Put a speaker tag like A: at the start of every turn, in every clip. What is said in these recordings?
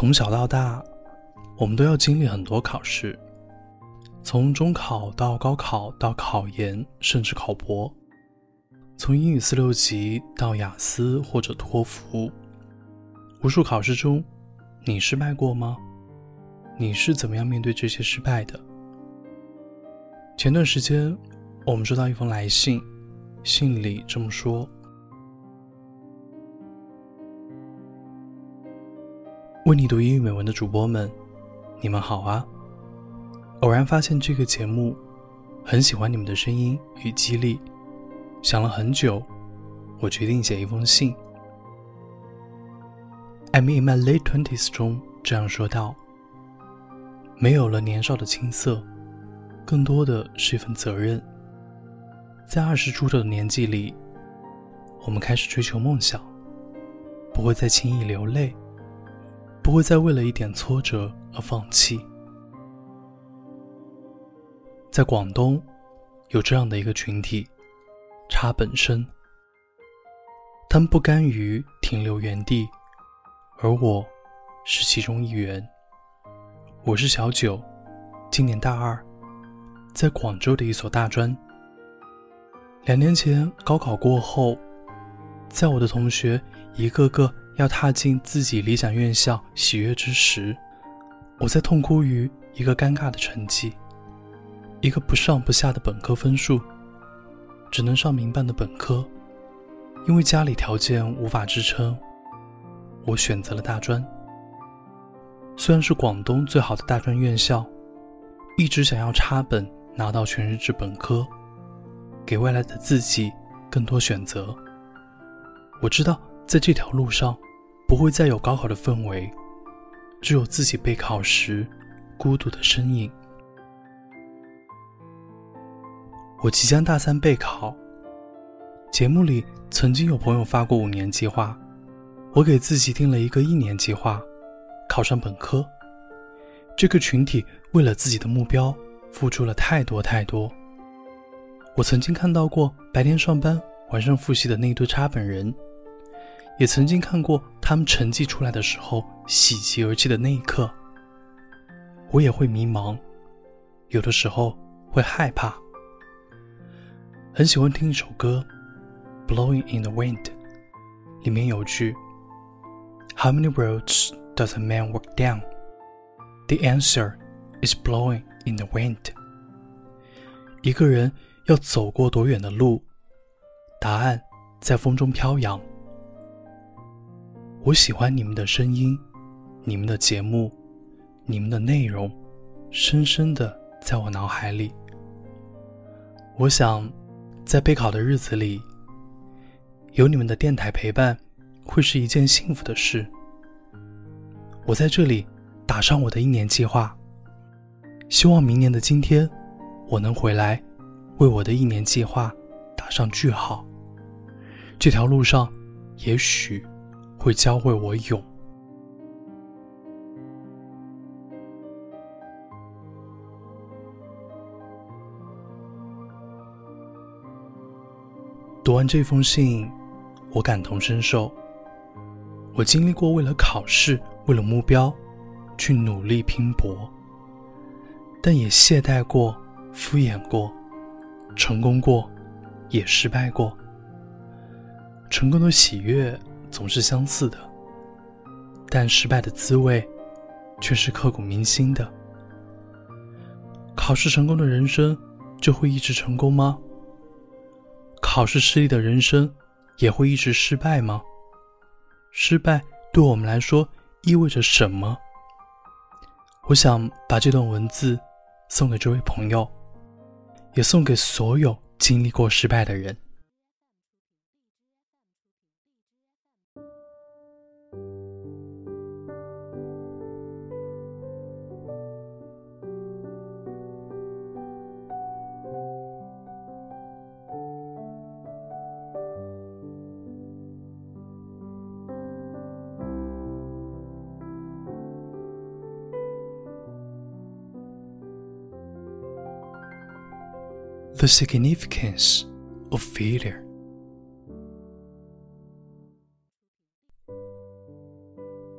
A: 从小到大，我们都要经历很多考试，从中考到高考到考研，甚至考博；从英语四六级到雅思或者托福，无数考试中，你失败过吗？你是怎么样面对这些失败的？前段时间，我们收到一封来信，信里这么说。为你读英语美文的主播们，你们好啊！偶然发现这个节目，很喜欢你们的声音与激励，想了很久，我决定写一封信。I'm in my late twenties 中这样说道：“没有了年少的青涩，更多的是一份责任。在二十出头的年纪里，我们开始追求梦想，不会再轻易流泪。”不会再为了一点挫折而放弃。在广东，有这样的一个群体——差本身。他们不甘于停留原地，而我，是其中一员。我是小九，今年大二，在广州的一所大专。两年前高考过后，在我的同学一个个。要踏进自己理想院校喜悦之时，我在痛哭于一个尴尬的成绩，一个不上不下的本科分数，只能上民办的本科，因为家里条件无法支撑，我选择了大专。虽然是广东最好的大专院校，一直想要插本拿到全日制本科，给未来的自己更多选择。我知道在这条路上。不会再有高考的氛围，只有自己备考时孤独的身影。我即将大三备考，节目里曾经有朋友发过五年计划，我给自己定了一个一年计划，考上本科。这个群体为了自己的目标付出了太多太多。我曾经看到过白天上班、晚上复习的那一堆差本人。也曾经看过他们成绩出来的时候喜极而泣的那一刻，我也会迷茫，有的时候会害怕。很喜欢听一首歌《Blowing in the Wind》，里面有句：“How many roads does a man walk down? The answer is blowing in the wind。”一个人要走过多远的路？答案在风中飘扬。我喜欢你们的声音，你们的节目，你们的内容，深深的在我脑海里。我想，在备考的日子里，有你们的电台陪伴，会是一件幸福的事。我在这里打上我的一年计划，希望明年的今天，我能回来，为我的一年计划打上句号。这条路上，也许。会教会我勇。读完这封信，我感同身受。我经历过为了考试、为了目标去努力拼搏，但也懈怠过、敷衍过，成功过，也失败过。成功的喜悦。总是相似的，但失败的滋味却是刻骨铭心的。考试成功的人生就会一直成功吗？考试失利的人生也会一直失败吗？失败对我们来说意味着什么？我想把这段文字送给这位朋友，也送给所有经历过失败的人。The significance of failure.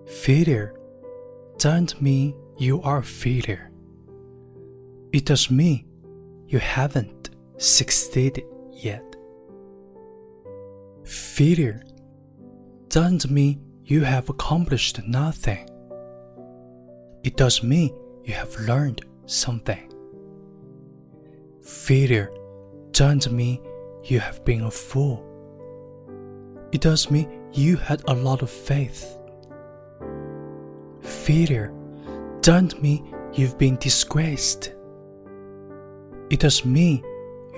A: Failure doesn't mean you are a failure. It does mean you haven't succeeded yet. Failure doesn't mean you have accomplished nothing. It does mean you have learned something. Failure doesn't mean you have been a fool. It does mean you had a lot of faith. Failure doesn't mean you've been disgraced. It does mean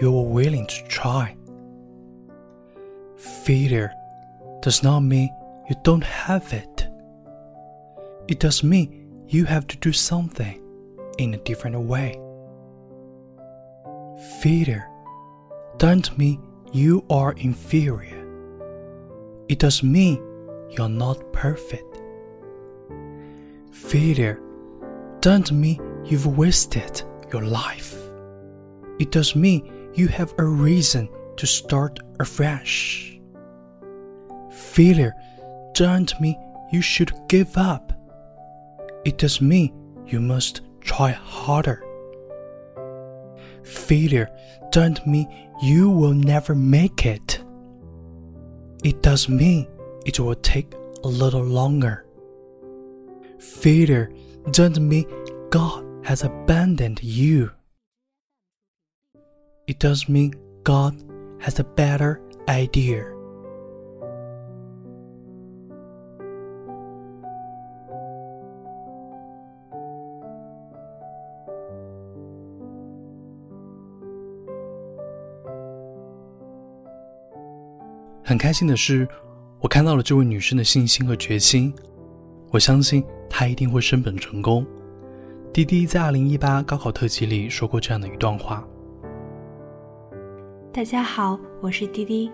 A: you were willing to try. Failure does not mean you don't have it. It does mean you have to do something in a different way. Failure doesn't mean you are inferior. It does mean you're not perfect. Failure doesn't mean you've wasted your life. It does mean you have a reason to start afresh. Failure doesn't mean you should give up. It does mean you must try harder. Failure doesn't mean you will never make it. It does mean it will take a little longer. Failure doesn't mean God has abandoned you. It does mean God has a better idea. 很开心的是，我看到了这位女生的信心和决心。我相信她一定会升本成功。滴滴在二零一八高考特辑里说过这样的一段话：
B: 大家好，我是滴滴。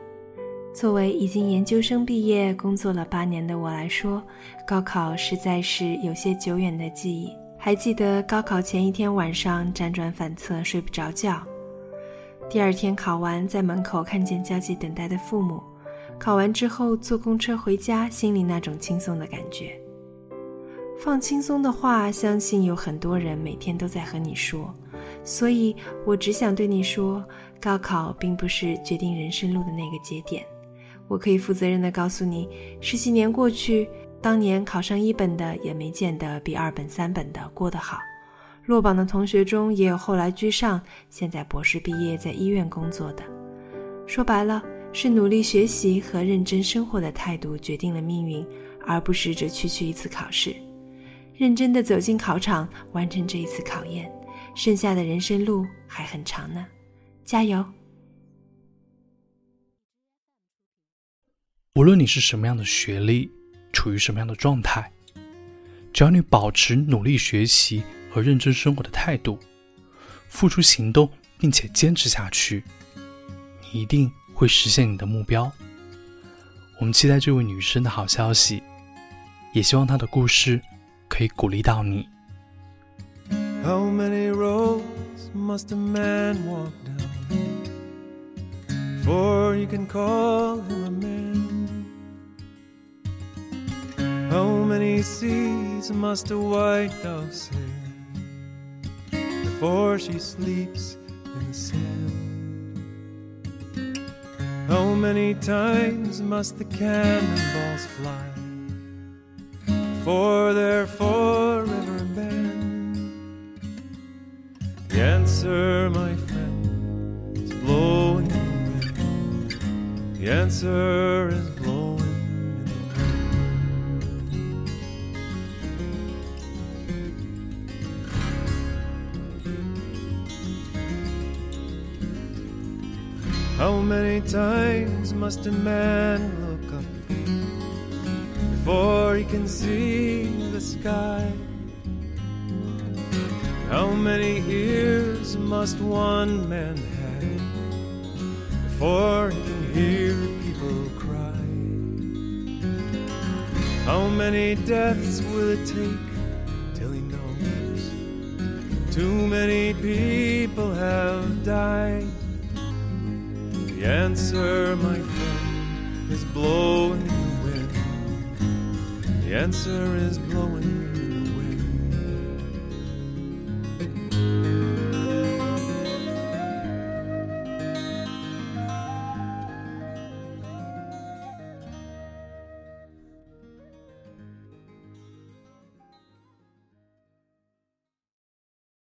B: 作为已经研究生毕业、工作了八年的我来说，高考实在是有些久远的记忆。还记得高考前一天晚上辗转反侧睡不着觉，第二天考完在门口看见焦急等待的父母。考完之后坐公车回家，心里那种轻松的感觉。放轻松的话，相信有很多人每天都在和你说。所以我只想对你说，高考并不是决定人生路的那个节点。我可以负责任的告诉你，十几年过去，当年考上一本的也没见得比二本、三本的过得好。落榜的同学中也有后来居上，现在博士毕业在医院工作的。说白了。是努力学习和认真生活的态度决定了命运，而不是这区区一次考试。认真的走进考场，完成这一次考验，剩下的人生路还很长呢，加油！
A: 无论你是什么样的学历，处于什么样的状态，只要你保持努力学习和认真生活的态度，付出行动，并且坚持下去，你一定。会实现你的目标。我们期待这位女生的好消息，也希望她的故事可以鼓励到你。How many roads must a man walk down before you can call him a man? How many seas must a white dove sail before she sleeps in the sand? Many times must the cannonballs fly for they're forever banned? The answer, my friend, is blowing in the wind. The answer is How many times must a man look up before he can see the sky? How many ears must one man have before he can hear people cry? How many deaths will it take till he knows too many people have died? The answer, my friend, is blowing in the wind. The answer is blowing